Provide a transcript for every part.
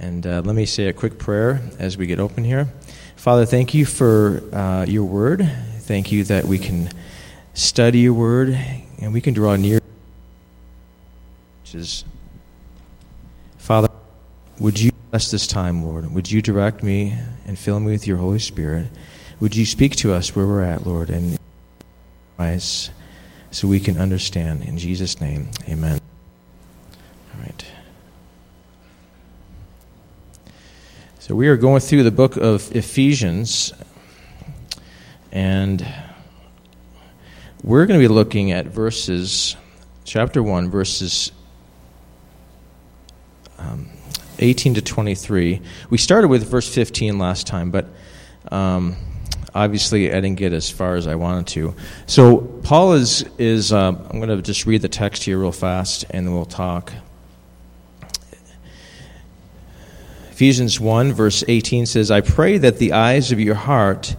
And uh, let me say a quick prayer as we get open here. Father, thank you for uh, your word. Thank you that we can study your word and we can draw near. Which is, Father, would you bless this time, Lord? Would you direct me and fill me with your Holy Spirit? Would you speak to us where we're at, Lord, and so we can understand? In Jesus' name, amen. All right. So we are going through the book of Ephesians, and we're going to be looking at verses, chapter 1, verses um, 18 to 23. We started with verse 15 last time, but um, obviously I didn't get as far as I wanted to. So Paul is, is uh, I'm going to just read the text here real fast, and then we'll talk. Ephesians 1, verse 18 says, I pray that the eyes of your heart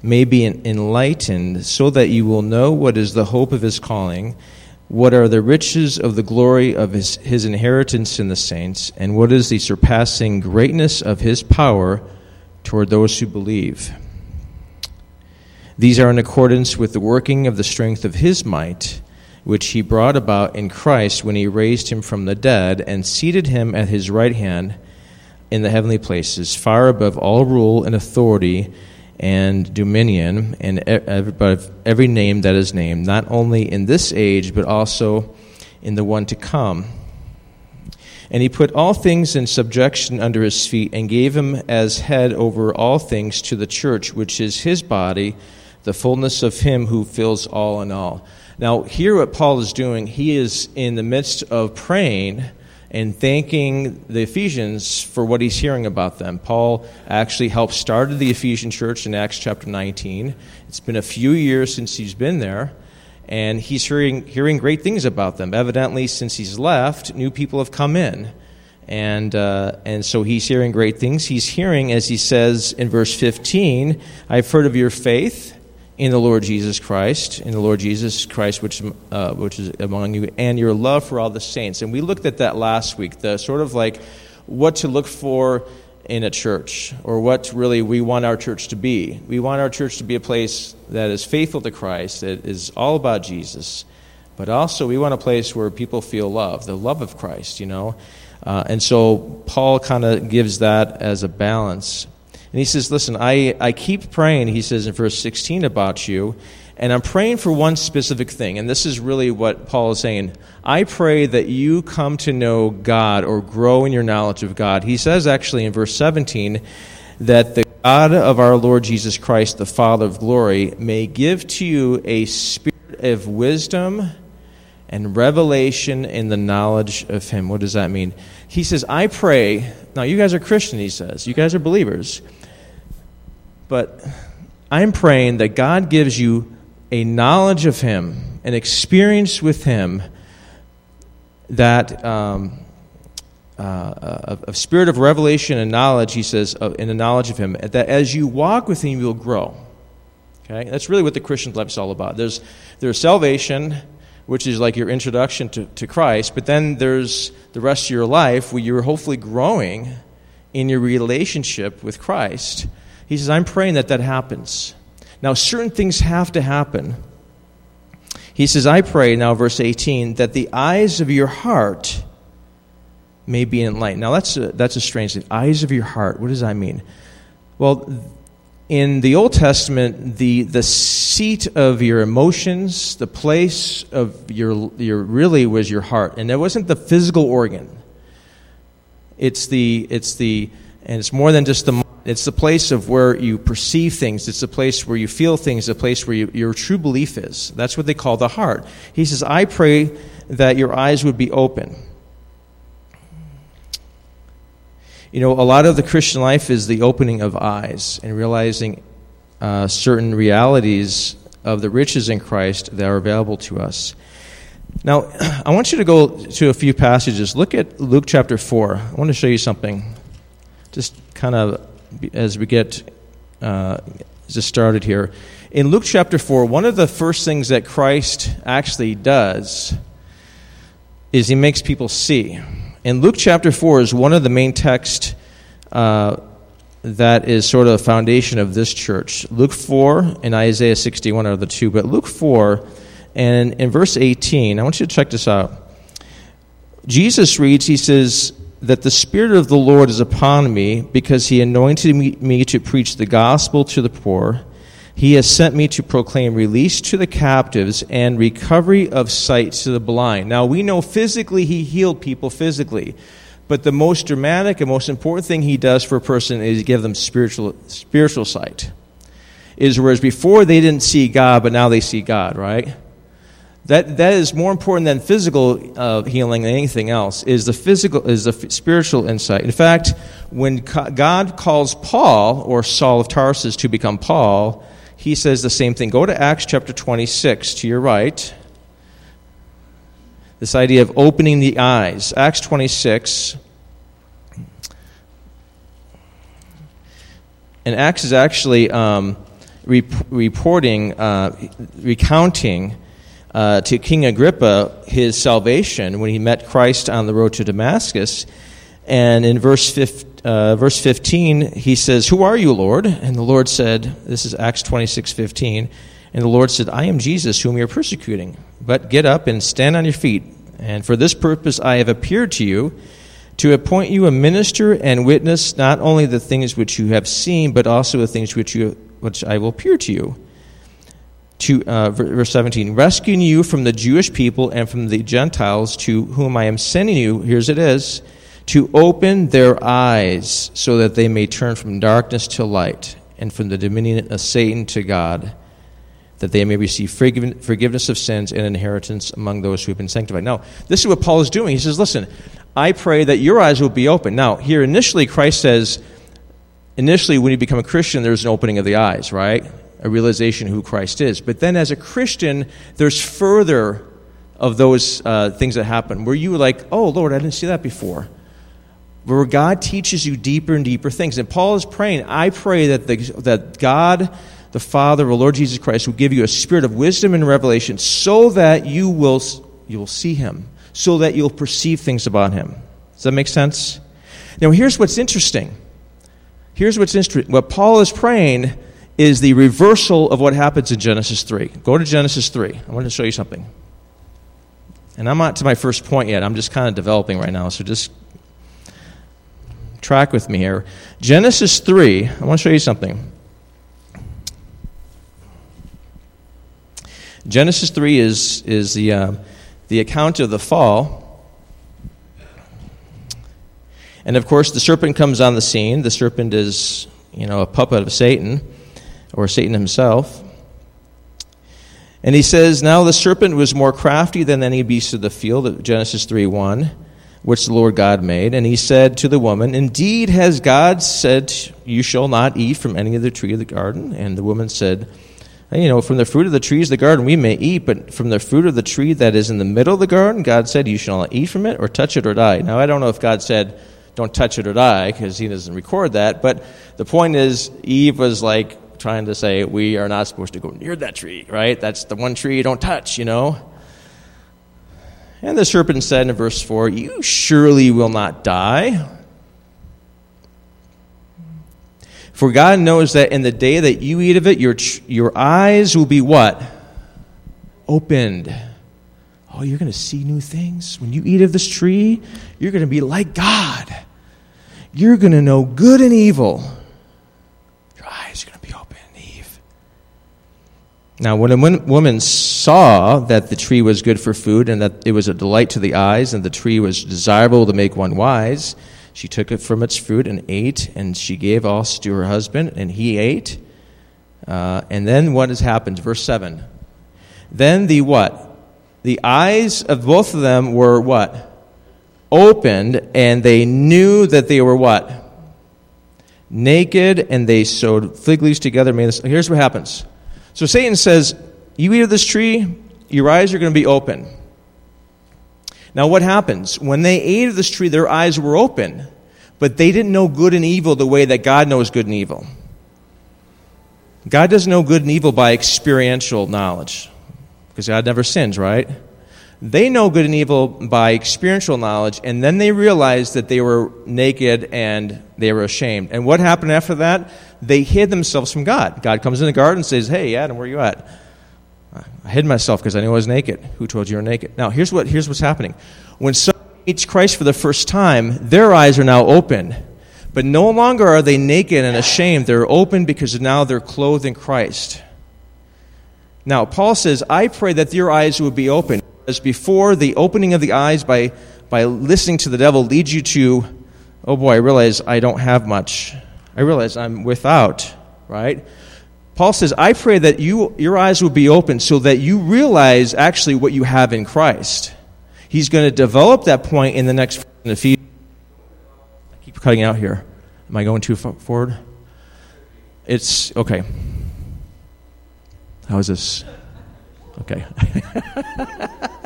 may be enlightened, so that you will know what is the hope of his calling, what are the riches of the glory of his, his inheritance in the saints, and what is the surpassing greatness of his power toward those who believe. These are in accordance with the working of the strength of his might, which he brought about in Christ when he raised him from the dead and seated him at his right hand in the heavenly places, far above all rule and authority and dominion and above every name that is named, not only in this age, but also in the one to come. And he put all things in subjection under his feet and gave him as head over all things to the church, which is his body, the fullness of him who fills all in all. Now, here what Paul is doing, he is in the midst of praying and thanking the Ephesians for what he's hearing about them. Paul actually helped start the Ephesian church in Acts chapter 19. It's been a few years since he's been there, and he's hearing, hearing great things about them. Evidently, since he's left, new people have come in. And, uh, and so he's hearing great things. He's hearing, as he says in verse 15, I've heard of your faith in the Lord Jesus Christ, in the Lord Jesus Christ, which, uh, which is among you, and your love for all the saints. And we looked at that last week, the sort of like what to look for in a church, or what really we want our church to be. We want our church to be a place that is faithful to Christ, that is all about Jesus, but also we want a place where people feel love, the love of Christ, you know. Uh, and so Paul kind of gives that as a balance. And he says, Listen, I, I keep praying, he says in verse 16 about you, and I'm praying for one specific thing. And this is really what Paul is saying. I pray that you come to know God or grow in your knowledge of God. He says actually in verse 17 that the God of our Lord Jesus Christ, the Father of glory, may give to you a spirit of wisdom and revelation in the knowledge of Him. What does that mean? He says, I pray. Now, you guys are Christian, he says. You guys are believers. But I'm praying that God gives you a knowledge of Him, an experience with Him that. Um, uh, a, spirit of revelation and knowledge, he says, uh, in the knowledge of Him, that as you walk with Him, you'll grow. Okay? That's really what the Christian life is all about. There's, there's salvation, which is like your introduction to, to Christ, but then there's the rest of your life where you're hopefully growing in your relationship with Christ. He says, I'm praying that that happens. Now, certain things have to happen. He says, I pray, now, verse 18, that the eyes of your heart may be enlightened. Now, that's a, that's a strange thing. Eyes of your heart. What does that mean? Well, in the Old Testament, the, the seat of your emotions, the place of your, your really was your heart. And it wasn't the physical organ. It's the, it's the, and it's more than just the it's the place of where you perceive things. It's the place where you feel things, the place where you, your true belief is. That's what they call the heart. He says, I pray that your eyes would be open. You know, a lot of the Christian life is the opening of eyes and realizing uh, certain realities of the riches in Christ that are available to us. Now, I want you to go to a few passages. Look at Luke chapter 4. I want to show you something. Just kind of as we get uh, just started here. In Luke chapter 4, one of the first things that Christ actually does is he makes people see. And Luke chapter 4 is one of the main texts uh, that is sort of the foundation of this church. Luke 4 and Isaiah 61 are the two, but Luke 4 and in verse 18, I want you to check this out. Jesus reads, He says, that the Spirit of the Lord is upon me because He anointed me, to preach the gospel to the poor. He has sent me to proclaim release to the captives and recovery of sight to the blind. Now, we know physically He healed people physically. But the most dramatic and most important thing he does for a person is give them spiritual, spiritual sight. Is whereas before they didn't see God, but now they see God, right? That, that is more important than physical uh, healing than anything else, is the physical, is the spiritual insight. In fact, when God calls Paul, or Saul of Tarsus, to become Paul, he says the same thing. Go to Acts chapter 26 to your right. This idea of opening the eyes. Acts 26. And Acts is actually um, rep- reporting, uh, recounting uh, to King Agrippa his salvation when he met Christ on the road to Damascus. And in verse, 15, uh, verse 15, he says, Who are you, Lord? And the Lord said, This is Acts 26 15. And the Lord said, I am Jesus, whom you're persecuting. But get up and stand on your feet. And for this purpose I have appeared to you, to appoint you a minister and witness not only the things which you have seen, but also the things which, you, which I will appear to you. To, uh, verse 17, rescuing you from the Jewish people and from the Gentiles to whom I am sending you, here's it is, to open their eyes so that they may turn from darkness to light and from the dominion of Satan to God that they may receive forgiveness of sins and inheritance among those who have been sanctified. Now, this is what Paul is doing. He says, Listen, I pray that your eyes will be open. Now, here initially, Christ says, initially, when you become a Christian, there's an opening of the eyes, right? A realization who Christ is. But then, as a Christian, there's further of those uh, things that happen where you were like, oh, Lord, I didn't see that before. Where God teaches you deeper and deeper things. And Paul is praying, I pray that, the, that God the Father, the Lord Jesus Christ, will give you a spirit of wisdom and revelation so that you will, you will see him, so that you'll perceive things about him. Does that make sense? Now, here's what's interesting. Here's what's interesting. What Paul is praying is the reversal of what happens in Genesis 3. Go to Genesis 3. I want to show you something. And I'm not to my first point yet. I'm just kind of developing right now, so just track with me here. Genesis 3, I want to show you something. Genesis 3 is, is the, uh, the account of the fall. And of course, the serpent comes on the scene. The serpent is, you know, a puppet of Satan, or Satan himself. And he says, Now the serpent was more crafty than any beast of the field, Genesis 3 1, which the Lord God made. And he said to the woman, Indeed, has God said, You shall not eat from any of the tree of the garden? And the woman said, you know, from the fruit of the trees of the garden we may eat, but from the fruit of the tree that is in the middle of the garden, God said, You shall not eat from it or touch it or die. Now, I don't know if God said, Don't touch it or die, because He doesn't record that, but the point is, Eve was like trying to say, We are not supposed to go near that tree, right? That's the one tree you don't touch, you know? And the serpent said in verse 4, You surely will not die. For God knows that in the day that you eat of it, your, your eyes will be what? Opened. Oh, you're going to see new things. When you eat of this tree, you're going to be like God. You're going to know good and evil. Your eyes are going to be open, Eve. Now, when a woman saw that the tree was good for food and that it was a delight to the eyes and the tree was desirable to make one wise, she took it from its fruit and ate, and she gave also to her husband, and he ate. Uh, and then what has happened? Verse 7. Then the what? The eyes of both of them were what? Opened, and they knew that they were what? Naked, and they sewed fig leaves together. Here's what happens. So Satan says, You eat of this tree, your eyes are going to be open. Now, what happens? When they ate of this tree, their eyes were open, but they didn't know good and evil the way that God knows good and evil. God doesn't know good and evil by experiential knowledge, because God never sins, right? They know good and evil by experiential knowledge, and then they realize that they were naked and they were ashamed. And what happened after that? They hid themselves from God. God comes in the garden and says, Hey, Adam, where are you at? I hid myself because I knew I was naked. Who told you you were naked? Now, here's, what, here's what's happening. When someone meets Christ for the first time, their eyes are now open. But no longer are they naked and ashamed. They're open because now they're clothed in Christ. Now, Paul says, I pray that your eyes would be open as before the opening of the eyes by, by listening to the devil leads you to, oh boy, I realize I don't have much. I realize I'm without, right? Paul says, I pray that you, your eyes will be open so that you realize actually what you have in Christ. He's going to develop that point in the next in Ephesians. I keep cutting out here. Am I going too forward? It's okay. How is this? Okay.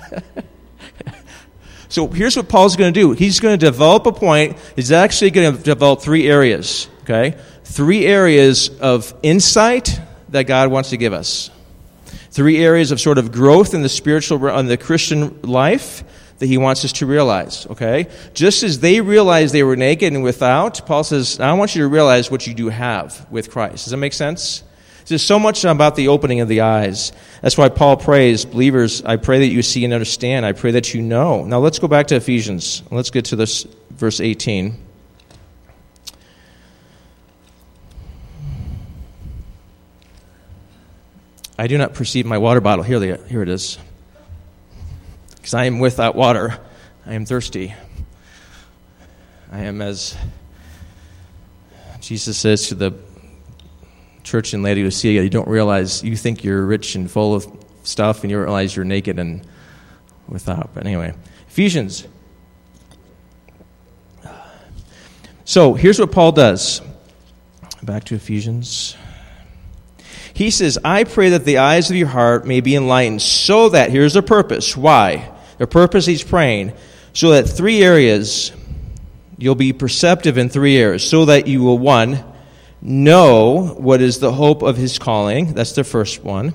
so here's what Paul's going to do. He's going to develop a point. He's actually going to develop three areas, okay? Three areas of insight that God wants to give us. Three areas of sort of growth in the spiritual, on the Christian life that he wants us to realize, okay? Just as they realized they were naked and without, Paul says, I want you to realize what you do have with Christ. Does that make sense? There's so much about the opening of the eyes. That's why Paul prays, believers, I pray that you see and understand. I pray that you know. Now let's go back to Ephesians. Let's get to this verse 18. I do not perceive my water bottle. Here, here it is. Because I am without water. I am thirsty. I am as Jesus says to the church in Laodicea, you don't realize, you think you're rich and full of stuff, and you realize you're naked and without. But anyway, Ephesians. So here's what Paul does. Back to Ephesians. He says, I pray that the eyes of your heart may be enlightened, so that, here's the purpose. Why? The purpose he's praying, so that three areas, you'll be perceptive in three areas, so that you will, one, know what is the hope of his calling. That's the first one.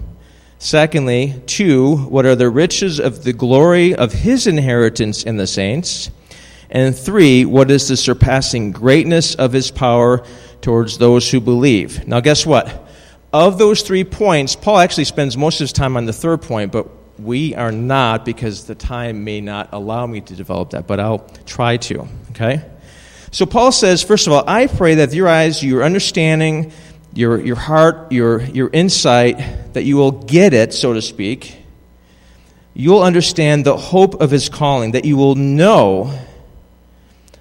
Secondly, two, what are the riches of the glory of his inheritance in the saints? And three, what is the surpassing greatness of his power towards those who believe? Now, guess what? Of those three points, Paul actually spends most of his time on the third point, but we are not because the time may not allow me to develop that, but I'll try to, okay? So Paul says, first of all, I pray that your eyes, your understanding, your, your heart, your, your insight, that you will get it, so to speak. You'll understand the hope of his calling, that you will know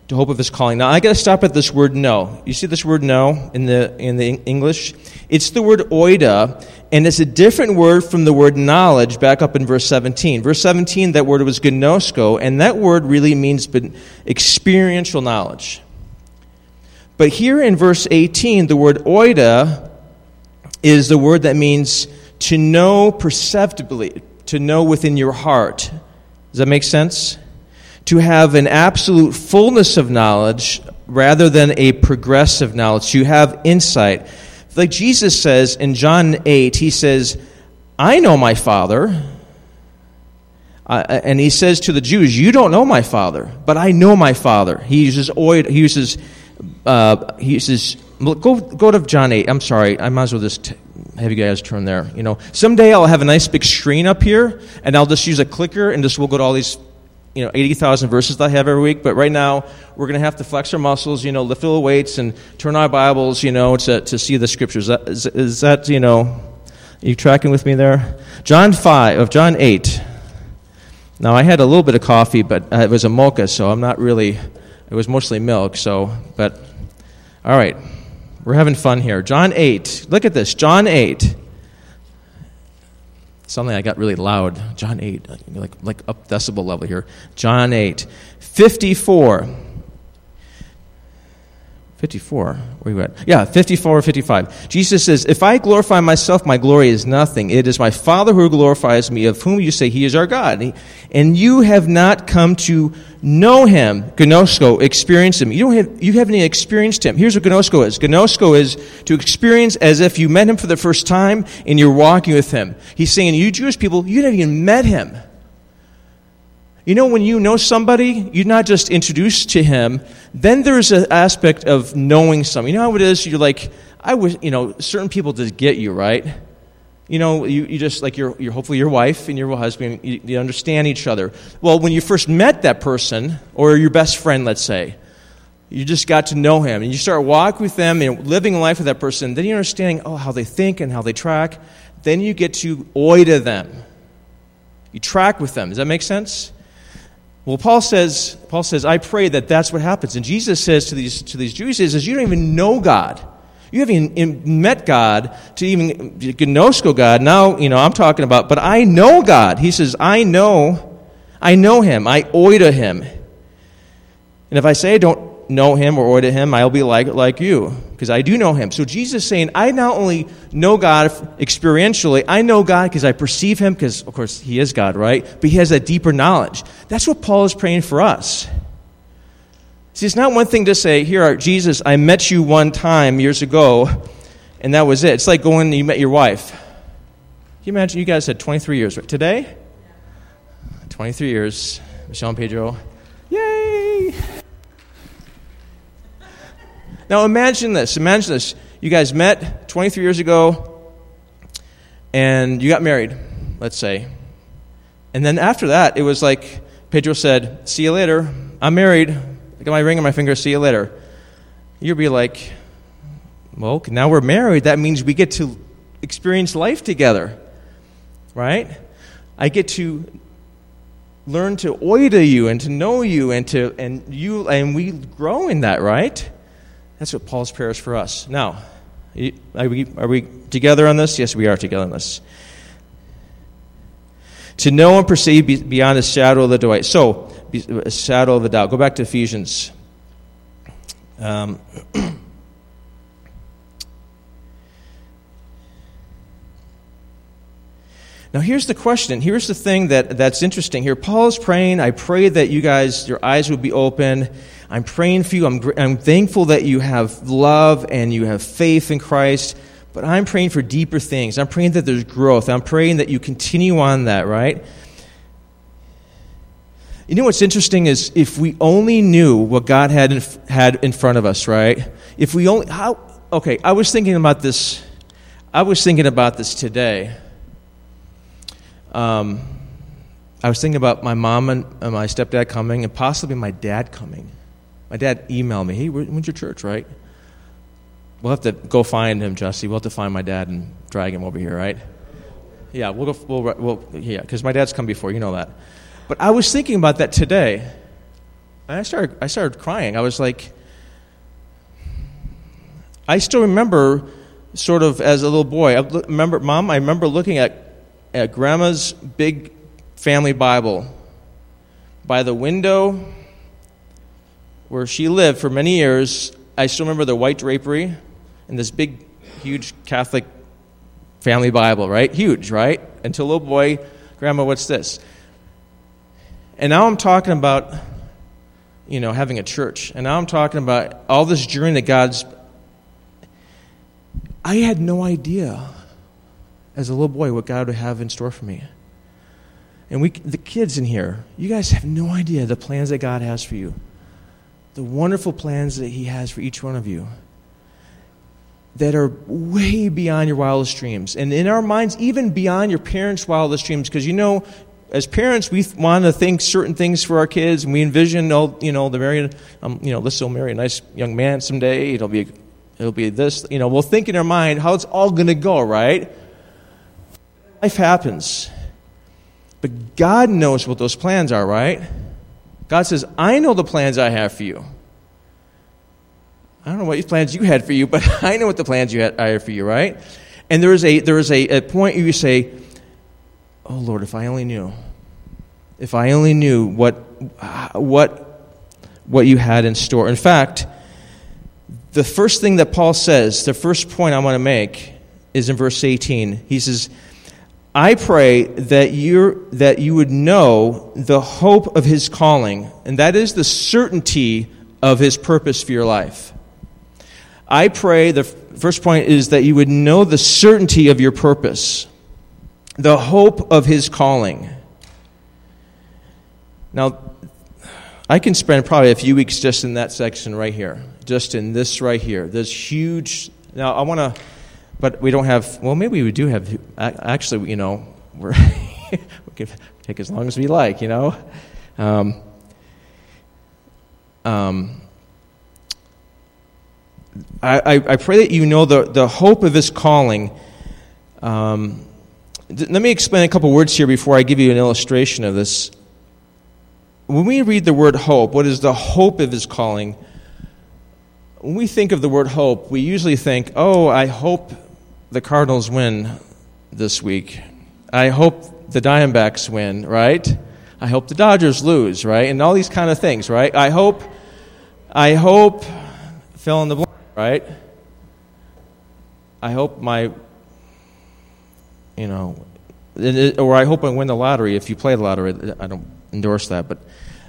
the hope of his calling. Now, I got to stop at this word know. You see this word know in the, in the English? It's the word oida, and it's a different word from the word knowledge back up in verse 17. Verse 17, that word was gnosko, and that word really means experiential knowledge. But here in verse 18, the word oida is the word that means to know perceptibly, to know within your heart. Does that make sense? To have an absolute fullness of knowledge rather than a progressive knowledge. You have insight. Like Jesus says in John 8, he says, I know my Father. Uh, and he says to the Jews, You don't know my Father, but I know my Father. He uses he uses, uh, he uses, go, go to John 8. I'm sorry, I might as well just have you guys turn there. You know, someday I'll have a nice big screen up here, and I'll just use a clicker, and just we'll go to all these you know 80,000 verses that I have every week, but right now we're going to have to flex our muscles, you know, lift a little weights and turn our Bibles, you know, to, to see the scriptures. Is that, is, is that you know, are you tracking with me there? John 5 of John 8. Now I had a little bit of coffee, but uh, it was a mocha, so I'm not really it was mostly milk, so but all right. We're having fun here. John 8. Look at this. John 8. Suddenly I got really loud. John 8, like, like up decibel level here. John 8, 54. 54. Where you at? Yeah, 54 or 55. Jesus says, If I glorify myself, my glory is nothing. It is my Father who glorifies me, of whom you say he is our God. And you have not come to know him, gnosko, experience him. You, don't have, you haven't even experienced him. Here's what gnosko is gnosko is to experience as if you met him for the first time and you're walking with him. He's saying, You Jewish people, you haven't even met him. You know, when you know somebody, you're not just introduced to him, then there's an aspect of knowing something. You know how it is? You're like, I wish, you know, certain people just get you, right? You know, you, you just, like, your, your, hopefully your wife and your husband, you, you understand each other. Well, when you first met that person, or your best friend, let's say, you just got to know him, and you start walking with them and living a life with that person, then you're understanding, oh, how they think and how they track. Then you get to oida them. You track with them. Does that make sense? Well, Paul says, Paul says, I pray that that's what happens. And Jesus says to these, to these Jews, he says, you don't even know God. You haven't even met God to even gnosko God. Now, you know, I'm talking about, but I know God. He says, I know, I know him. I oida him. And if I say I don't know him or oida him, I'll be like, like you, because I do know him. So Jesus is saying, I not only know God experientially, I know God because I perceive him, because, of course, he is God, right? But he has that deeper knowledge. That's what Paul is praying for us. See, it's not one thing to say, Here, Jesus, I met you one time years ago, and that was it. It's like going, and you met your wife. Can you imagine? You guys had 23 years, right? Today? 23 years. Michelle and Pedro. Now imagine this. Imagine this. You guys met 23 years ago and you got married, let's say. And then after that, it was like Pedro said, See you later. I'm married. I got my ring on my finger. See you later. You'd be like, Well, now we're married. That means we get to experience life together, right? I get to learn to oida you and to know you and to and you and we grow in that, right? That's what Paul's prayer is for us. Now, are we, are we together on this? Yes, we are together on this. To know and perceive beyond a shadow of the doubt. So, a shadow of the doubt. Go back to Ephesians. Um, Now, here's the question. Here's the thing that, that's interesting here. Paul is praying. I pray that you guys, your eyes would be open I'm praying for you. I'm, I'm thankful that you have love and you have faith in Christ, but I'm praying for deeper things. I'm praying that there's growth. I'm praying that you continue on that, right? You know what's interesting is if we only knew what God had in, had in front of us, right? If we only, how, okay, I was thinking about this, I was thinking about this today. Um, I was thinking about my mom and my stepdad coming and possibly my dad coming. My dad emailed me, hey, when's your church, right? We'll have to go find him, Jesse. We'll have to find my dad and drag him over here, right? Yeah, we'll go, we'll, we'll yeah, because my dad's come before, you know that. But I was thinking about that today, and I started, I started crying. I was like, I still remember, sort of as a little boy, I remember, Mom, I remember looking at, at Grandma's big family Bible by the window where she lived for many years, I still remember the white drapery and this big, huge Catholic family Bible, right? Huge, right? Until little boy, Grandma, what's this? And now I'm talking about, you know, having a church. And now I'm talking about all this journey that God's. I had no idea as a little boy what God would have in store for me. And we, the kids in here, you guys have no idea the plans that God has for you the wonderful plans that He has for each one of you that are way beyond your wildest dreams. And in our minds, even beyond your parents' wildest dreams, because you know, as parents, we want to think certain things for our kids, and we envision, oh, you know, the marry, um, you know, this will marry a nice young man someday. It'll be, it'll be this. You know, we'll think in our mind how it's all going to go, right? Life happens, but God knows what those plans are, right? God says, I know the plans I have for you. I don't know what plans you had for you, but I know what the plans you had, I have for you, right? And there is a there is a, a point where you say, "Oh Lord, if I only knew, if I only knew what what what you had in store." In fact, the first thing that Paul says, the first point I want to make, is in verse 18. He says, I pray that, you that you would know the hope of his calling, and that is the certainty of his purpose for your life. I pray, the first point is that you would know the certainty of your purpose, the hope of his calling. Now, I can spend probably a few weeks just in that section right here, just in this right here. This huge. Now, I want to, but we don't have. Well, maybe we do have. Actually, you know, we're we can take as long as we like. You know. Um, um, I, I, pray that you know the, the hope of this calling. Um, th- let me explain a couple words here before I give you an illustration of this when we read the word hope, what is the hope of his calling? When we think of the word hope, we usually think, oh, I hope the Cardinals win this week. I hope the Diamondbacks win, right? I hope the Dodgers lose, right? And all these kind of things, right? I hope, I hope, fill in the blank, right? I hope my, you know, or I hope I win the lottery. If you play the lottery, I don't endorse that, but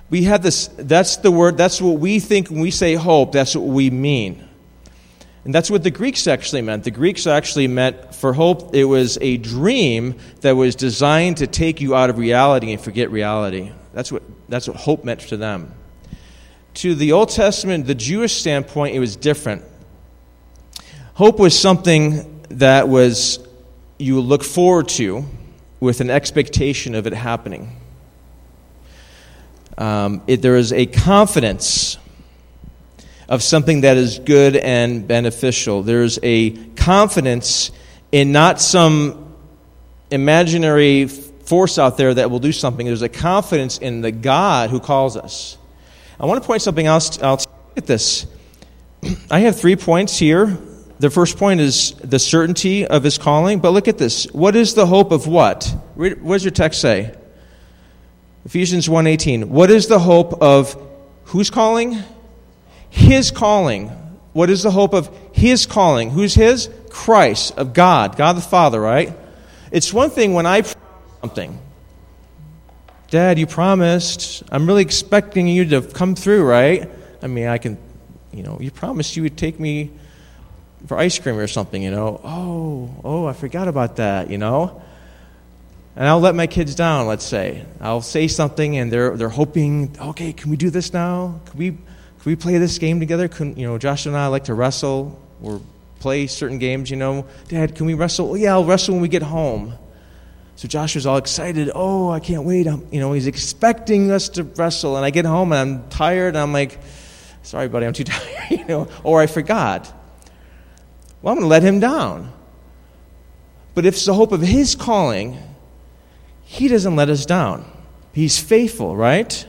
we have this, that's the word, that's what we think when we say hope, that's what we mean. And that's what the Greeks actually meant. The Greeks actually meant for hope, it was a dream that was designed to take you out of reality and forget reality. That's what, that's what hope meant to them. To the Old Testament, the Jewish standpoint, it was different. Hope was something that was you look forward to with an expectation of it happening. Um, it, there is a confidence of something that is good and beneficial. There's a confidence in not some imaginary force out there that will do something. There's a confidence in the God who calls us. I want to point something else out at this. I have three points here. The first point is the certainty of his calling, but look at this. What is the hope of what? What does your text say? Ephesians 1:18. What is the hope of whose calling? His calling. What is the hope of his calling? Who's his? Christ, of God, God the Father, right? It's one thing when I something. Dad, you promised. I'm really expecting you to come through, right? I mean, I can, you know, you promised you would take me for ice cream or something, you know. Oh, oh, I forgot about that, you know and I'll let my kids down, let's say. I'll say something and they're, they're hoping, okay, can we do this now? Can we, can we play this game together? Can, you know, Josh and I like to wrestle or play certain games, you know. Dad, can we wrestle? Oh, yeah, I'll wrestle when we get home. So Josh was all excited. Oh, I can't wait. I'm, you know, he's expecting us to wrestle. And I get home and I'm tired. And I'm like, sorry, buddy, I'm too tired, you know, or I forgot. Well, I'm going to let him down. But if it's the hope of his calling, he doesn't let us down. He's faithful, right?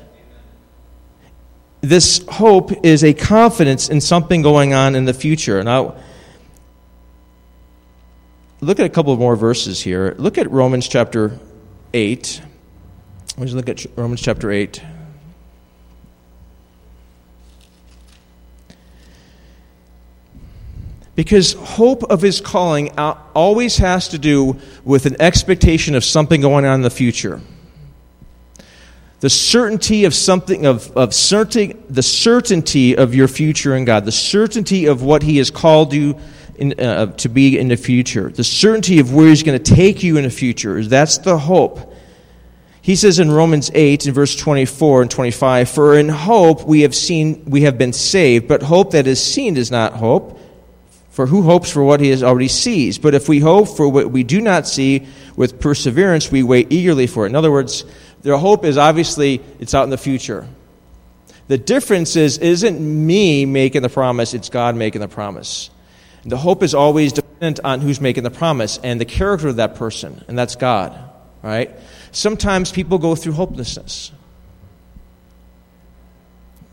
This hope is a confidence in something going on in the future. Now, look at a couple more verses here. Look at Romans chapter 8. Let's look at Romans chapter 8. Because hope of his calling always has to do with an expectation of something going on in the future. The certainty of something, of, of certain, the certainty of your future in God, the certainty of what he has called you in, uh, to be in the future, the certainty of where he's going to take you in the future. That's the hope. He says in Romans 8 in verse 24 and 25, For in hope we have seen we have been saved, but hope that is seen is not hope. For who hopes for what he has already sees? But if we hope for what we do not see with perseverance, we wait eagerly for it. In other words, their hope is obviously it's out in the future. The difference is isn't me making the promise, it's God making the promise. The hope is always dependent on who's making the promise and the character of that person, and that's God, right? Sometimes people go through hopelessness.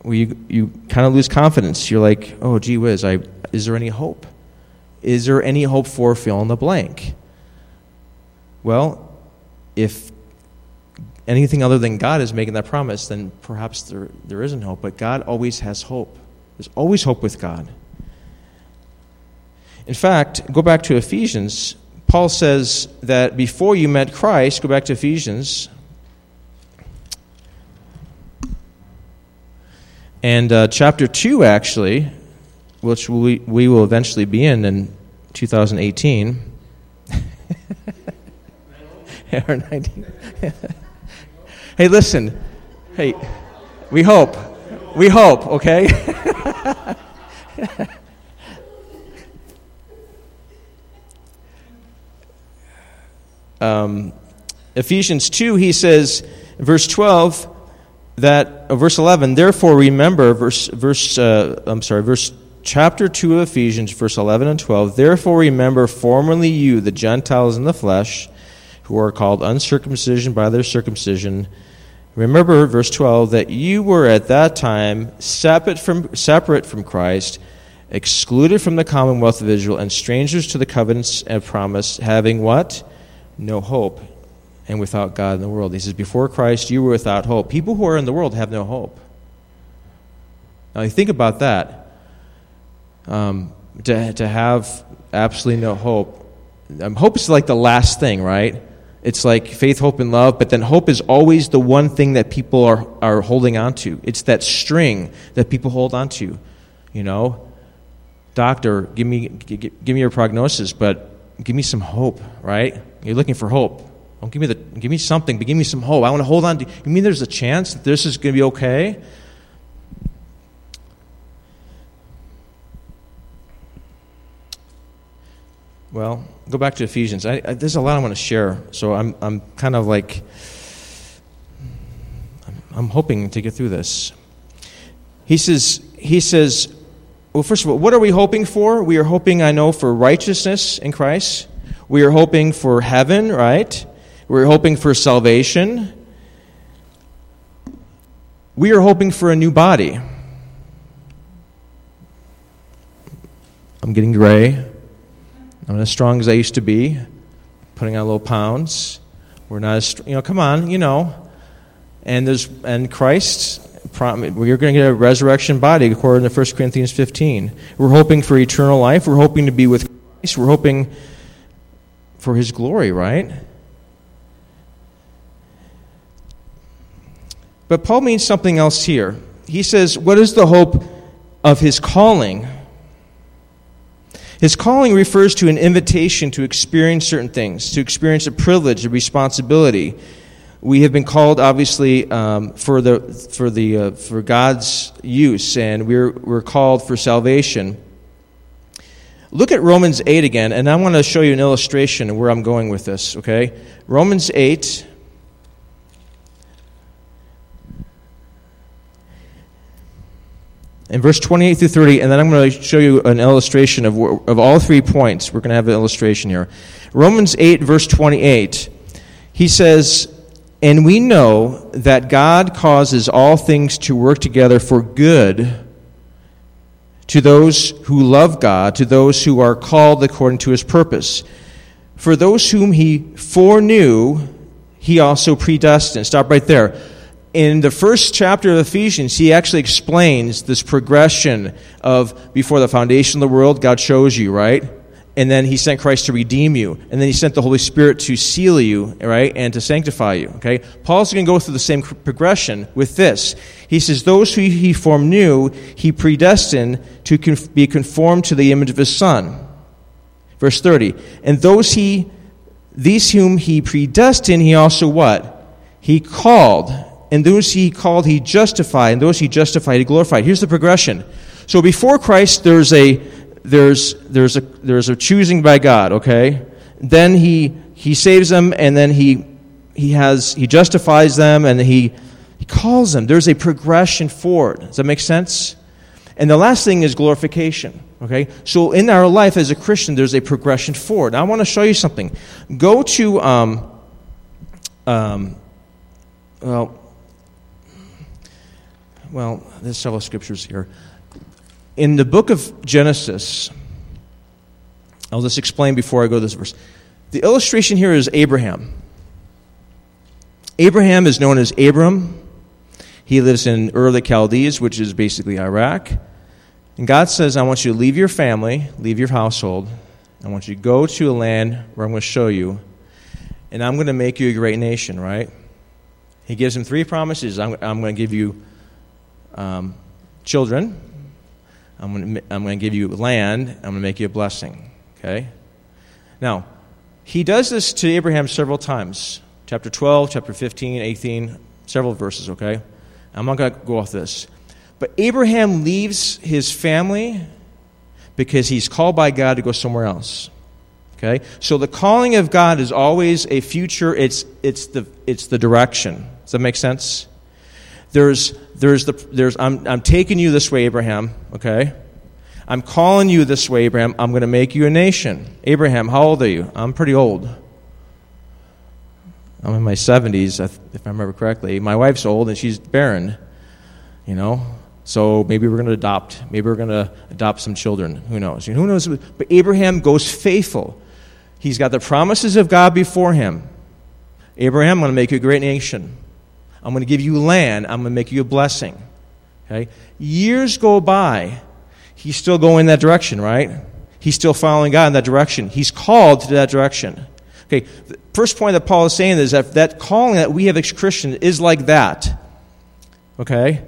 Where you, you kind of lose confidence. You're like, oh, gee whiz, I, is there any hope? Is there any hope for fill in the blank? Well, if anything other than God is making that promise, then perhaps there, there isn't hope. But God always has hope. There's always hope with God. In fact, go back to Ephesians. Paul says that before you met Christ, go back to Ephesians. And uh, chapter 2, actually, which we, we will eventually be in in 2018. or 19. hey, listen, Hey, we hope. We hope, okay? um, Ephesians 2, he says, verse 12, that, uh, verse 11, therefore remember, verse, verse uh, I'm sorry, verse chapter 2 of Ephesians, verse 11 and 12, therefore remember formerly you, the Gentiles in the flesh, who are called uncircumcision by their circumcision. Remember, verse 12, that you were at that time separate from, separate from Christ, excluded from the commonwealth of Israel, and strangers to the covenants and promise, having what? No hope and without God in the world. He says, Before Christ, you were without hope. People who are in the world have no hope. Now, you think about that. Um, to, to have absolutely no hope. Um, hope is like the last thing, right? It's like faith, hope, and love, but then hope is always the one thing that people are, are holding on to. It's that string that people hold on to. You know, doctor, give me, give, give me your prognosis, but give me some hope, right? You're looking for hope. Don't give me the give me something, but give me some hope. I want to hold on to you mean there's a chance that this is going to be okay? Well, go back to Ephesians. I, I, there's a lot I want to share, so I'm, I'm kind of like, I'm, I'm hoping to get through this. He says, he says, well, first of all, what are we hoping for? We are hoping, I know, for righteousness in Christ. We are hoping for heaven, right? We're hoping for salvation. We are hoping for a new body. I'm getting gray. I'm not as strong as I used to be, putting on a little pounds. We're not as, you know, come on, you know. And there's, and Christ, we're going to get a resurrection body according to 1 Corinthians 15. We're hoping for eternal life. We're hoping to be with Christ. We're hoping for his glory, right? But Paul means something else here. He says, What is the hope of his calling? His calling refers to an invitation to experience certain things, to experience a privilege, a responsibility. We have been called, obviously, um, for, the, for, the, uh, for God's use, and we're, we're called for salvation. Look at Romans 8 again, and I want to show you an illustration of where I'm going with this, okay? Romans 8, in verse 28 through 30, and then I'm going to show you an illustration of, of all three points. We're going to have an illustration here. Romans 8, verse 28, he says, And we know that God causes all things to work together for good to those who love God, to those who are called according to his purpose. For those whom he foreknew, he also predestined. Stop right there in the first chapter of Ephesians, he actually explains this progression of before the foundation of the world, God chose you, right? And then he sent Christ to redeem you. And then he sent the Holy Spirit to seal you, right? And to sanctify you, okay? Paul's going to go through the same progression with this. He says, Those who he foreknew, he predestined to be conformed to the image of his Son. Verse 30. And those he, these whom he predestined, he also what? He called and those he called, he justified, and those he justified, he glorified. Here's the progression. So before Christ, there's a there's there's a there's a choosing by God. Okay, then he he saves them, and then he he has he justifies them, and he he calls them. There's a progression forward. Does that make sense? And the last thing is glorification. Okay, so in our life as a Christian, there's a progression forward. Now, I want to show you something. Go to um, um, well well, there's several scriptures here. In the book of Genesis, I'll just explain before I go to this verse. The illustration here is Abraham. Abraham is known as Abram. He lives in Ur of the Chaldees, which is basically Iraq. And God says, I want you to leave your family, leave your household. I want you to go to a land where I'm going to show you, and I'm going to make you a great nation, right? He gives him three promises. I'm, I'm going to give you um, children. I'm going, to, I'm going to give you land. I'm going to make you a blessing. Okay? Now, he does this to Abraham several times. Chapter 12, chapter 15, 18, several verses, okay? I'm not going to go off this. But Abraham leaves his family because he's called by God to go somewhere else. Okay? So the calling of God is always a future, it's, it's, the, it's the direction. Does that make sense? There's, there's the, there's, I'm, I'm taking you this way, Abraham, okay? I'm calling you this way, Abraham. I'm going to make you a nation. Abraham, how old are you? I'm pretty old. I'm in my 70s, if I remember correctly. My wife's old and she's barren, you know? So maybe we're going to adopt. Maybe we're going to adopt some children. Who knows? Who knows? But Abraham goes faithful. He's got the promises of God before him. Abraham, I'm going to make you a great nation. I'm going to give you land. I'm going to make you a blessing. Okay? Years go by. He's still going in that direction, right? He's still following God in that direction. He's called to that direction. Okay, the first point that Paul is saying is that that calling that we have as Christians is like that. Okay?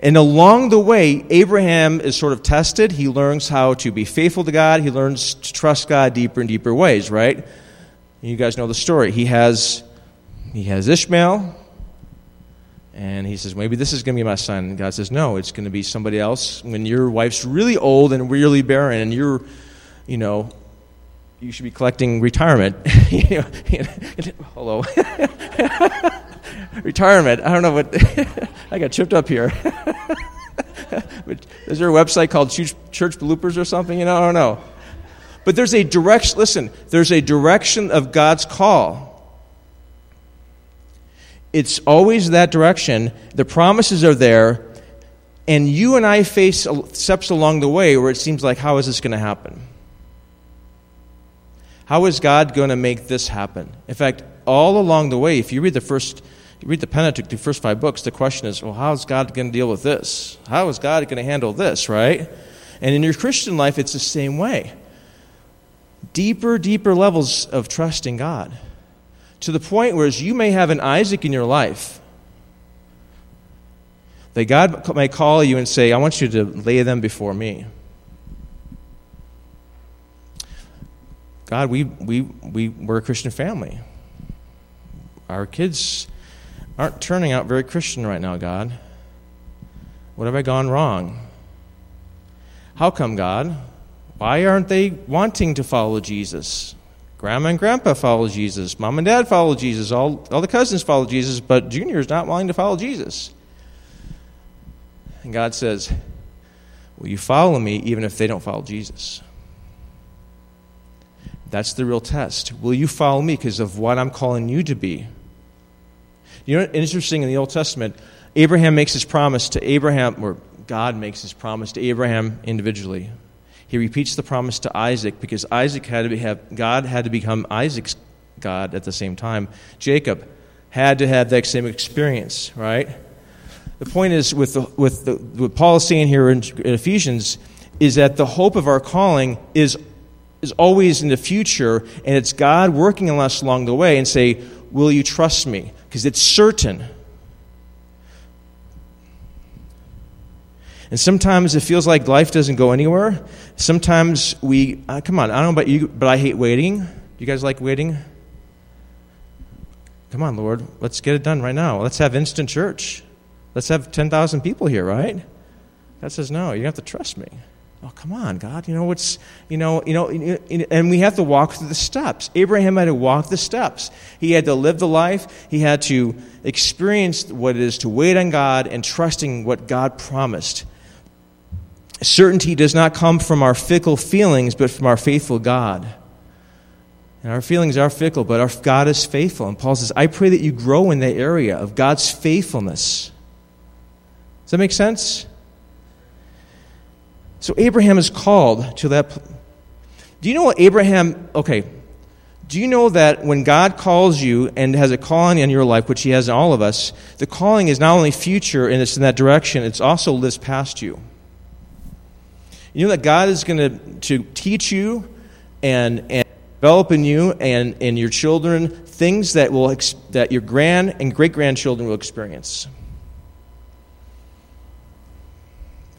And along the way, Abraham is sort of tested. He learns how to be faithful to God. He learns to trust God deeper and deeper ways, right? You guys know the story. He has, he has Ishmael, and he says, maybe this is going to be my son. And God says, no, it's going to be somebody else. When your wife's really old and really barren, and you're, you know, you should be collecting retirement. Hello. retirement. I don't know what. I got tripped up here. Is there a website called Church Bloopers or something? You know, I don't know. But there's a direction. Listen, there's a direction of God's call. It's always that direction. The promises are there, and you and I face steps along the way where it seems like, how is this going to happen? How is God going to make this happen? In fact, all along the way, if you read the first you read the Pentateuch, the first five books, the question is, well, how is God going to deal with this? How is God going to handle this, right? And in your Christian life, it's the same way. Deeper, deeper levels of trust in God. To the point where you may have an Isaac in your life, that God may call you and say, I want you to lay them before me. God, we, we, we, we're a Christian family. Our kids aren't turning out very Christian right now, God. What have I gone wrong? How come, God? Why aren't they wanting to follow Jesus? Grandma and grandpa follow Jesus. Mom and dad follow Jesus. All, all the cousins follow Jesus, but Junior is not wanting to follow Jesus. And God says, Will you follow me even if they don't follow Jesus? That's the real test. Will you follow me because of what I'm calling you to be? You know, interesting in the Old Testament, Abraham makes his promise to Abraham, or God makes his promise to Abraham individually. He repeats the promise to Isaac because Isaac had to have God had to become Isaac's God at the same time. Jacob had to have that same experience, right? The point is with the, with the, what Paul is saying here in, in Ephesians is that the hope of our calling is is always in the future, and it's God working on us along the way and say, Will you trust me? because it's certain. And sometimes it feels like life doesn't go anywhere. Sometimes we, uh, come on, I don't know about you, but I hate waiting. Do you guys like waiting? Come on, Lord, let's get it done right now. Let's have instant church. Let's have 10,000 people here, right? God says, no, you have to trust me. Oh, come on, God. You know what's, you know, you know, and we have to walk through the steps. Abraham had to walk the steps. He had to live the life. He had to experience what it is to wait on God and trusting what God promised. Certainty does not come from our fickle feelings, but from our faithful God. And our feelings are fickle, but our God is faithful. And Paul says, I pray that you grow in the area of God's faithfulness. Does that make sense? So Abraham is called to that. Do you know what Abraham, okay, do you know that when God calls you and has a calling in your life, which He has in all of us, the calling is not only future and it's in that direction, it's also lives past you. You know that God is going to, teach you and, and develop in you and, and your children things that, will, that your grand and great grandchildren will experience.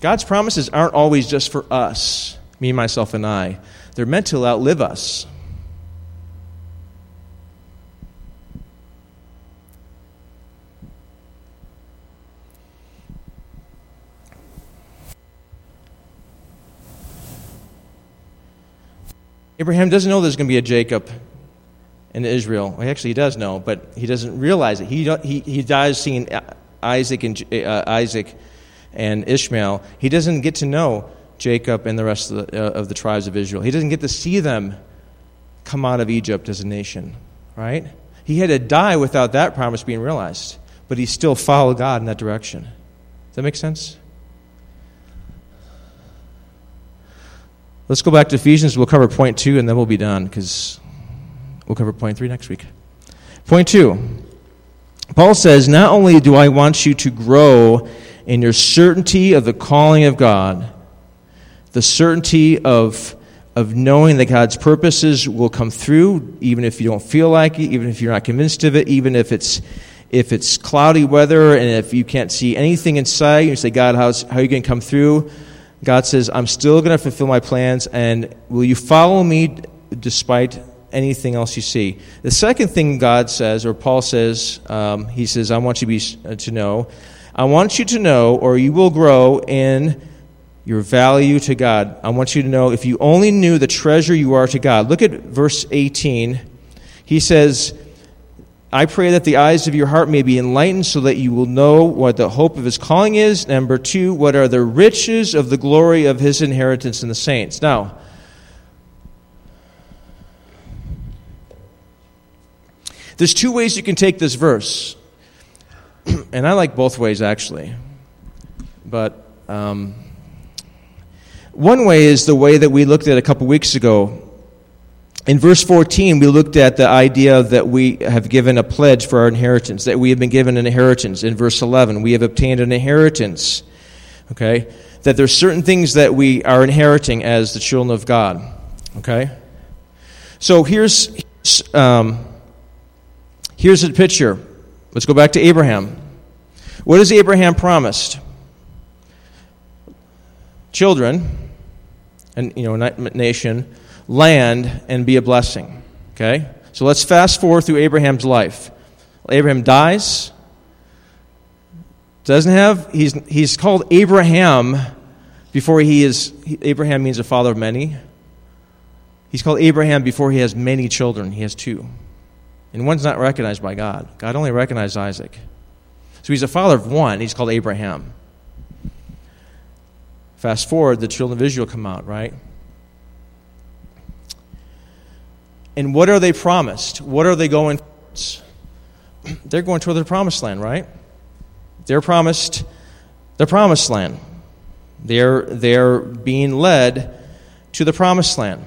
God's promises aren't always just for us, me, myself, and I. They're meant to outlive us. Abraham doesn't know there's going to be a Jacob in Israel. Well, actually, he does know, but he doesn't realize it. He, he, he dies seeing Isaac and, uh, Isaac and Ishmael. He doesn't get to know Jacob and the rest of the, uh, of the tribes of Israel. He doesn't get to see them come out of Egypt as a nation, right? He had to die without that promise being realized, but he still followed God in that direction. Does that make sense? Let's go back to Ephesians. We'll cover point two and then we'll be done because we'll cover point three next week. Point two Paul says, Not only do I want you to grow in your certainty of the calling of God, the certainty of, of knowing that God's purposes will come through, even if you don't feel like it, even if you're not convinced of it, even if it's if it's cloudy weather and if you can't see anything inside, you say, God, how's, how are you going to come through? God says, I'm still going to fulfill my plans, and will you follow me despite anything else you see? The second thing God says, or Paul says, um, he says, I want you to, be, uh, to know, I want you to know, or you will grow in your value to God. I want you to know if you only knew the treasure you are to God. Look at verse 18. He says, I pray that the eyes of your heart may be enlightened so that you will know what the hope of his calling is. Number two, what are the riches of the glory of his inheritance in the saints. Now, there's two ways you can take this verse. and I like both ways actually. But um, one way is the way that we looked at a couple weeks ago in verse 14, we looked at the idea that we have given a pledge for our inheritance, that we have been given an inheritance. In verse 11, we have obtained an inheritance. Okay? That there's certain things that we are inheriting as the children of God. Okay? So here's, um, here's a picture. Let's go back to Abraham. What has Abraham promised? Children, and you know, nation land and be a blessing. Okay? So let's fast forward through Abraham's life. Abraham dies. Doesn't have, he's, he's called Abraham before he is, Abraham means a father of many. He's called Abraham before he has many children. He has two. And one's not recognized by God. God only recognized Isaac. So he's a father of one. He's called Abraham. Fast forward, the children of Israel come out, right? And what are they promised? What are they going towards? They're going toward the promised land, right? They're promised the promised land. They're, they're being led to the promised land.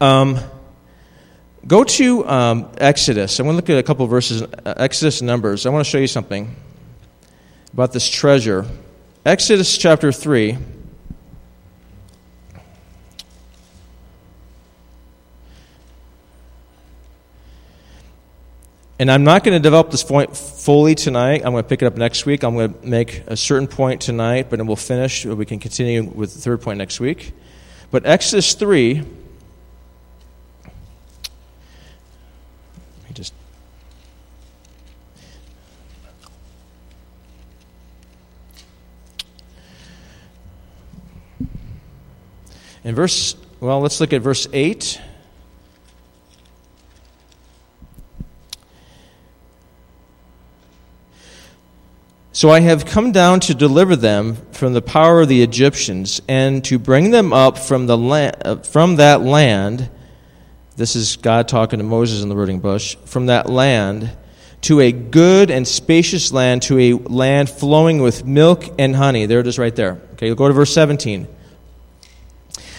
Um, go to um, Exodus. I want to look at a couple verses, uh, Exodus Numbers. I want to show you something about this treasure. Exodus chapter 3. And I'm not going to develop this point fully tonight. I'm going to pick it up next week. I'm going to make a certain point tonight, but then we'll finish. We can continue with the third point next week. But Exodus 3. Let me just. In verse, well, let's look at verse 8. So I have come down to deliver them from the power of the Egyptians and to bring them up from, the la- uh, from that land. This is God talking to Moses in the burning bush. From that land to a good and spacious land, to a land flowing with milk and honey. There it is right there. Okay, go to verse 17.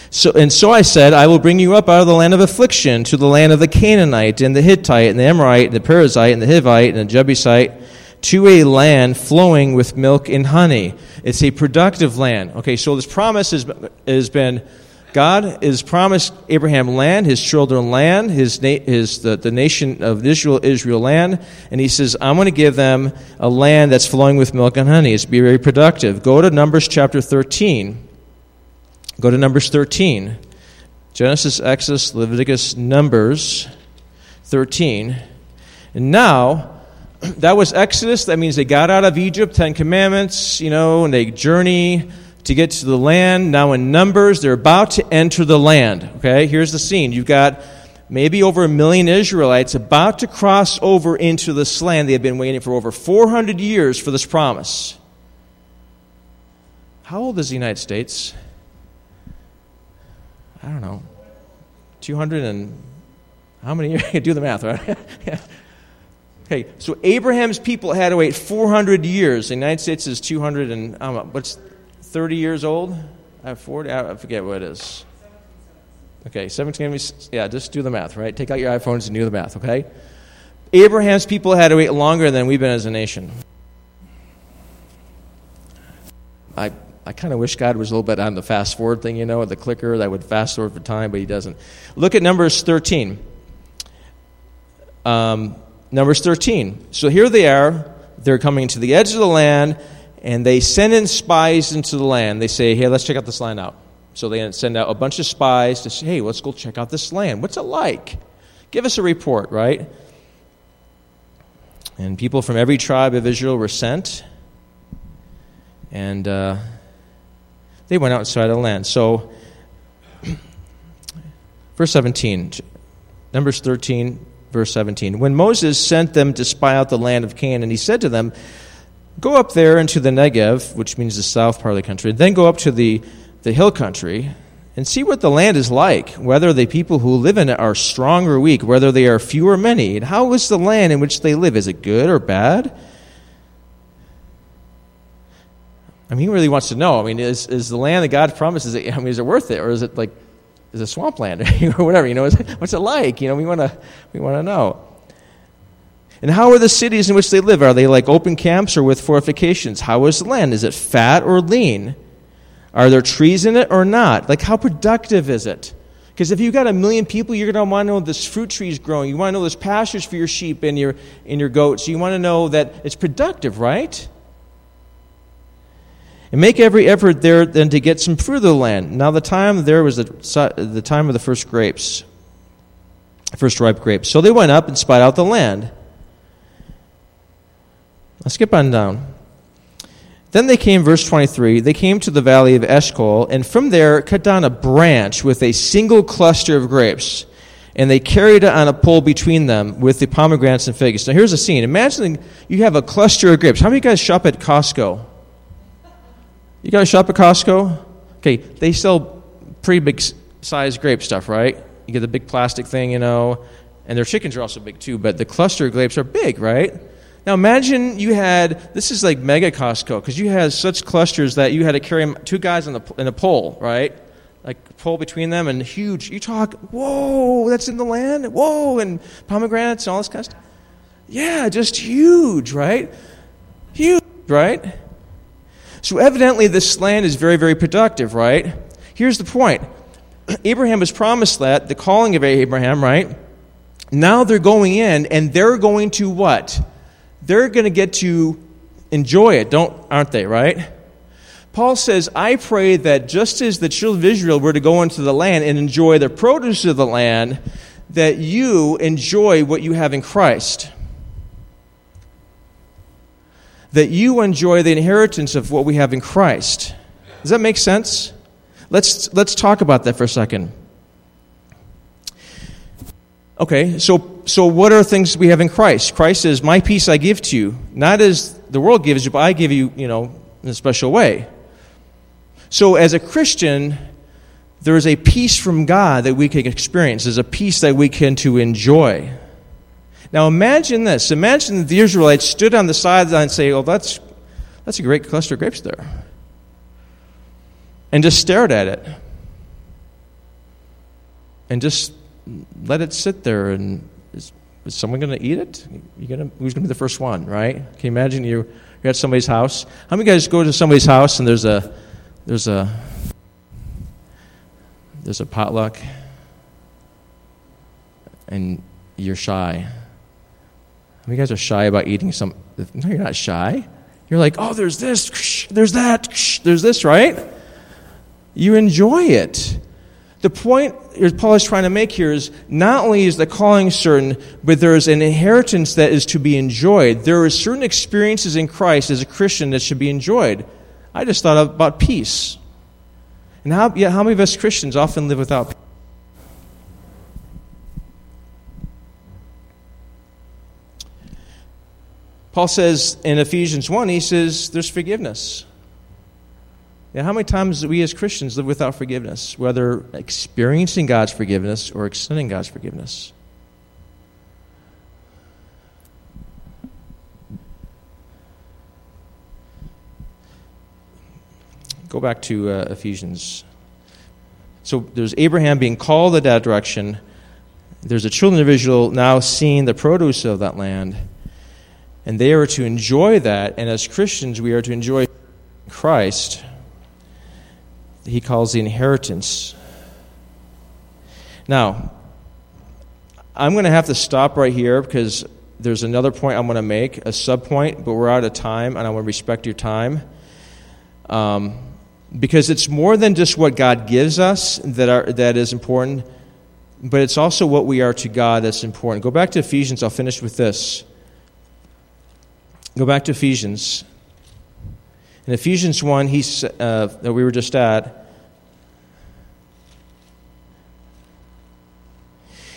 So, and so I said, I will bring you up out of the land of affliction to the land of the Canaanite and the Hittite and the Amorite and the Perizzite and the Hivite and the Jebusite to a land flowing with milk and honey. It's a productive land. Okay, so this promise has, has been God has promised Abraham land, his children land, his, his the, the nation of Israel, Israel land, and he says, I'm going to give them a land that's flowing with milk and honey. It's be very productive. Go to Numbers chapter 13. Go to Numbers 13. Genesis, Exodus, Leviticus, Numbers 13. And now, that was Exodus. That means they got out of Egypt, Ten Commandments, you know, and they journey to get to the land. Now, in Numbers, they're about to enter the land. Okay, here's the scene. You've got maybe over a million Israelites about to cross over into this land. They have been waiting for over 400 years for this promise. How old is the United States? I don't know. 200 and how many years? Do the math, right? Okay, so Abraham's people had to wait 400 years. The United States is 200 and, what's 30 years old? I 40, I forget what it is. Okay, 17, yeah, just do the math, right? Take out your iPhones and do the math, okay? Abraham's people had to wait longer than we've been as a nation. I, I kind of wish God was a little bit on the fast forward thing, you know, the clicker that would fast forward for time, but he doesn't. Look at Numbers 13. Um, Numbers 13. So here they are. They're coming to the edge of the land, and they send in spies into the land. They say, hey, let's check out this land out. So they send out a bunch of spies to say, hey, let's go check out this land. What's it like? Give us a report, right? And people from every tribe of Israel were sent. And uh, they went outside the land. So, verse 17, Numbers 13, verse 17. When Moses sent them to spy out the land of Canaan, he said to them, Go up there into the Negev, which means the south part of the country, and then go up to the the hill country and see what the land is like, whether the people who live in it are strong or weak, whether they are few or many, and how is the land in which they live? Is it good or bad? I mean, he really wants to know. I mean, is, is the land that God promises, I mean, is it worth it? Or is it like, is it swampland or whatever? You know, what's it like? You know, we want to we want to know. And how are the cities in which they live? Are they like open camps or with fortifications? How is the land? Is it fat or lean? Are there trees in it or not? Like, how productive is it? Because if you've got a million people, you're going to want to know this fruit tree is growing. You want to know there's pastures for your sheep and your, and your goats. You want to know that it's productive, right? And make every effort there then to get some fruit of the land. Now, the time there was the, the time of the first grapes, first ripe grapes. So they went up and spied out the land. Let's skip on down. Then they came, verse 23, they came to the valley of Eshcol, and from there cut down a branch with a single cluster of grapes. And they carried it on a pole between them with the pomegranates and figs. Now here's a scene. Imagine you have a cluster of grapes. How many guys shop at Costco? You guys shop at Costco? Okay, they sell pretty big size grape stuff, right? You get the big plastic thing, you know, and their chickens are also big too, but the cluster grapes are big, right? Now imagine you had this is like mega Costco because you had such clusters that you had to carry two guys in, the, in a pole, right? Like pole between them and huge. You talk, whoa, that's in the land, whoa, and pomegranates and all this kind of stuff. Yeah, just huge, right? Huge, right? So evidently this land is very, very productive, right? Here's the point. Abraham was promised that, the calling of Abraham, right? Now they're going in and they're going to what? they're going to get to enjoy it, don't aren't they, right? Paul says, I pray that just as the children of Israel were to go into the land and enjoy the produce of the land, that you enjoy what you have in Christ. That you enjoy the inheritance of what we have in Christ. Does that make sense? Let's, let's talk about that for a second. Okay, so, so what are things we have in Christ? Christ says, My peace I give to you, not as the world gives you, but I give you, you know, in a special way. So as a Christian, there is a peace from God that we can experience. There's a peace that we can to enjoy. Now imagine this. Imagine that the Israelites stood on the sideline and say, Oh, that's, that's a great cluster of grapes there. And just stared at it. And just let it sit there and is, is someone going to eat it? You gonna, who's going to be the first one, right? Can you imagine you, you're at somebody's house? How many guys go to somebody's house and there's a, there's a, there's a potluck and you're shy? Many guys are shy about eating some? No, you're not shy. You're like, oh, there's this, there's that, there's this, right? You enjoy it. The point Paul is trying to make here is not only is the calling certain, but there is an inheritance that is to be enjoyed. There are certain experiences in Christ as a Christian that should be enjoyed. I just thought about peace. And how, yeah, how many of us Christians often live without Paul says in Ephesians 1, he says there's forgiveness. Yeah, how many times do we as Christians live without forgiveness, whether experiencing God's forgiveness or extending God's forgiveness? Go back to uh, Ephesians. So there's Abraham being called in that direction. There's a children of Israel now seeing the produce of that land. And they are to enjoy that. And as Christians, we are to enjoy Christ. He calls the inheritance. Now, I'm going to have to stop right here because there's another point I'm going to make, a sub point, but we're out of time, and I want to respect your time. Um, because it's more than just what God gives us that, are, that is important, but it's also what we are to God that's important. Go back to Ephesians. I'll finish with this. Go back to Ephesians. In Ephesians 1, he's, uh, that we were just at,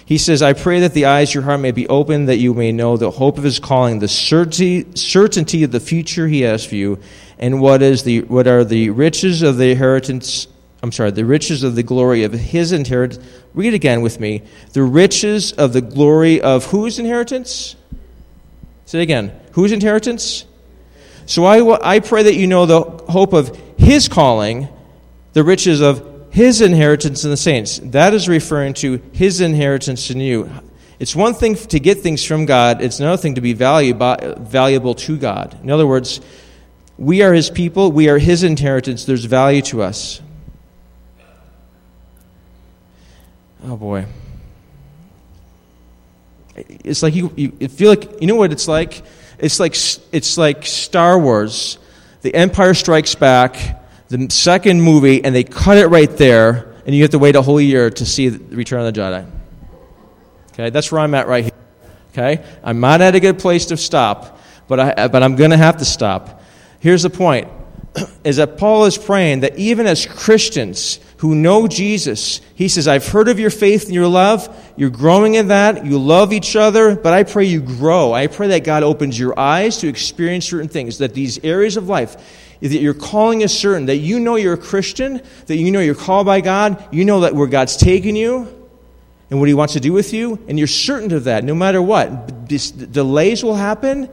He says, I pray that the eyes of your heart may be open, that you may know the hope of his calling, the certainty, certainty of the future he has for you, and what is the what are the riches of the inheritance I'm sorry, the riches of the glory of his inheritance. Read again with me. The riches of the glory of whose inheritance? Say it again. Whose inheritance? So I, I pray that you know the hope of his calling, the riches of his inheritance in the saints. That is referring to his inheritance in you. It's one thing to get things from God, it's another thing to be valuable to God. In other words, we are his people, we are his inheritance, there's value to us. Oh boy. It's like you, you feel like, you know what it's like? It's like, it's like Star Wars. The Empire Strikes Back, the second movie, and they cut it right there, and you have to wait a whole year to see the Return of the Jedi. Okay, that's where I'm at right here. Okay, I'm not at a good place to stop, but, I, but I'm going to have to stop Here's the point is that Paul is praying that even as Christians who know Jesus, he says, I've heard of your faith and your love. You're growing in that. You love each other, but I pray you grow. I pray that God opens your eyes to experience certain things, that these areas of life, that your calling is certain, that you know you're a Christian, that you know you're called by God, you know that where God's taken you and what he wants to do with you, and you're certain of that no matter what. Delays will happen,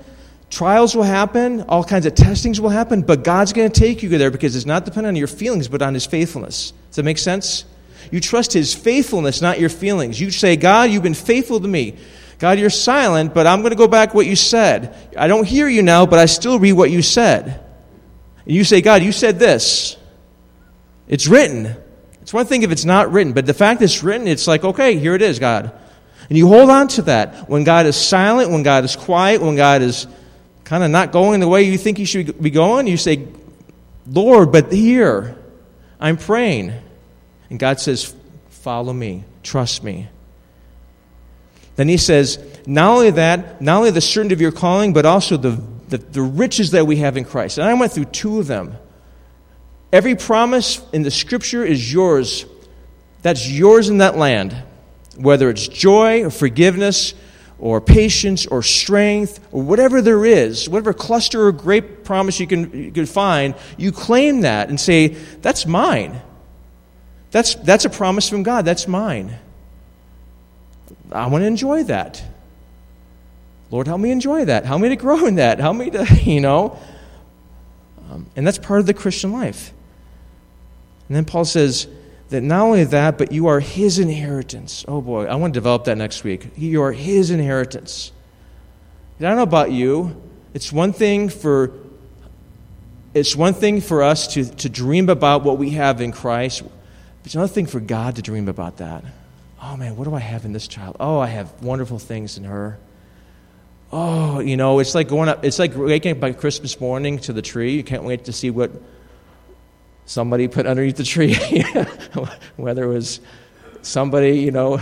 Trials will happen, all kinds of testings will happen, but God's going to take you there because it's not dependent on your feelings, but on His faithfulness. Does that make sense? You trust His faithfulness, not your feelings. You say, God, you've been faithful to me. God, you're silent, but I'm going to go back what you said. I don't hear you now, but I still read what you said. And you say, God, you said this. It's written. It's one thing if it's not written, but the fact it's written, it's like, okay, here it is, God. And you hold on to that. When God is silent, when God is quiet, when God is kind of not going the way you think you should be going, you say, Lord, but here, I'm praying. And God says, Follow me, trust me. Then he says, not only that, not only the certainty of your calling, but also the, the, the riches that we have in Christ. And I went through two of them. Every promise in the scripture is yours. That's yours in that land. Whether it's joy or forgiveness or patience or strength or whatever there is, whatever cluster or grape promise you can, you can find, you claim that and say, That's mine. That's, that's a promise from God. That's mine. I want to enjoy that. Lord, help me enjoy that. Help me to grow in that. Help me to, you know. Um, and that's part of the Christian life. And then Paul says, that not only that, but you are his inheritance. Oh boy, I want to develop that next week. You are his inheritance. I don't know about you. It's one thing for it's one thing for us to, to dream about what we have in Christ. But it's another thing for God to dream about that. Oh man, what do I have in this child? Oh, I have wonderful things in her. Oh, you know, it's like going up, it's like waking up by Christmas morning to the tree. You can't wait to see what somebody put underneath the tree, whether it was somebody, you know,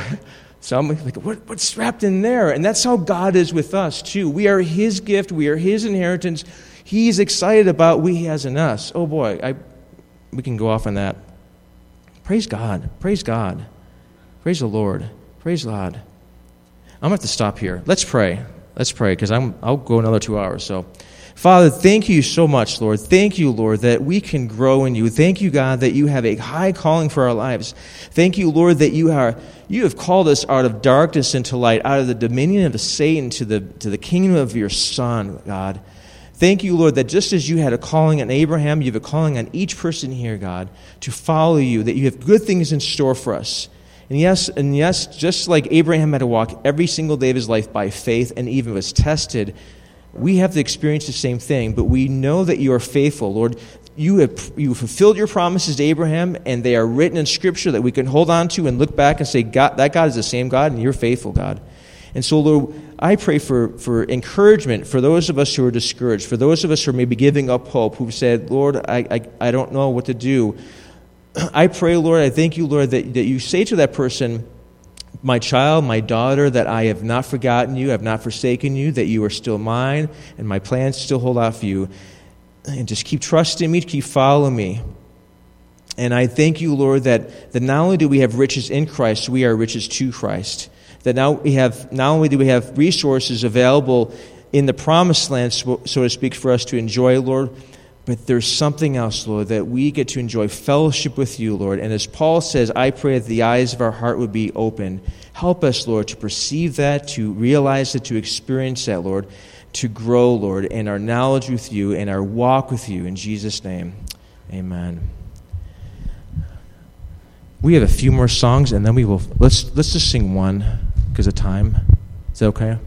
some like what, what's wrapped in there, and that's how God is with us too. We are His gift, we are His inheritance. He's excited about what He has in us. Oh boy, I, we can go off on that. Praise God. Praise God. Praise the Lord. Praise God. I'm going to have to stop here. Let's pray. Let's pray because I'll go another two hours. So. Father, thank you so much, Lord. Thank you, Lord, that we can grow in you. Thank you, God, that you have a high calling for our lives. Thank you, Lord, that you are you have called us out of darkness into light, out of the dominion of Satan to the to the kingdom of your Son, God. Thank you, Lord, that just as you had a calling on Abraham, you have a calling on each person here, God, to follow you, that you have good things in store for us. And yes, and yes, just like Abraham had to walk every single day of his life by faith and even was tested we have to experience the same thing, but we know that you are faithful, Lord. You have you fulfilled your promises to Abraham, and they are written in Scripture that we can hold on to and look back and say, God, that God is the same God, and you're faithful, God. And so, Lord, I pray for, for encouragement for those of us who are discouraged, for those of us who are maybe giving up hope, who've said, Lord, I, I, I don't know what to do. I pray, Lord, I thank you, Lord, that, that you say to that person, my child, my daughter, that I have not forgotten you, have not forsaken you, that you are still mine, and my plans still hold out for you. And just keep trusting me, keep following me. And I thank you, Lord, that, that not only do we have riches in Christ, we are riches to Christ. That now we have not only do we have resources available in the promised land, so, so to speak, for us to enjoy, Lord, but there's something else, Lord, that we get to enjoy fellowship with you, Lord. And as Paul says, I pray that the eyes of our heart would be open. Help us, Lord, to perceive that, to realize it, to experience that, Lord, to grow, Lord, in our knowledge with you and our walk with you. In Jesus' name, amen. We have a few more songs, and then we will let's let's just sing one because of time. Is that okay?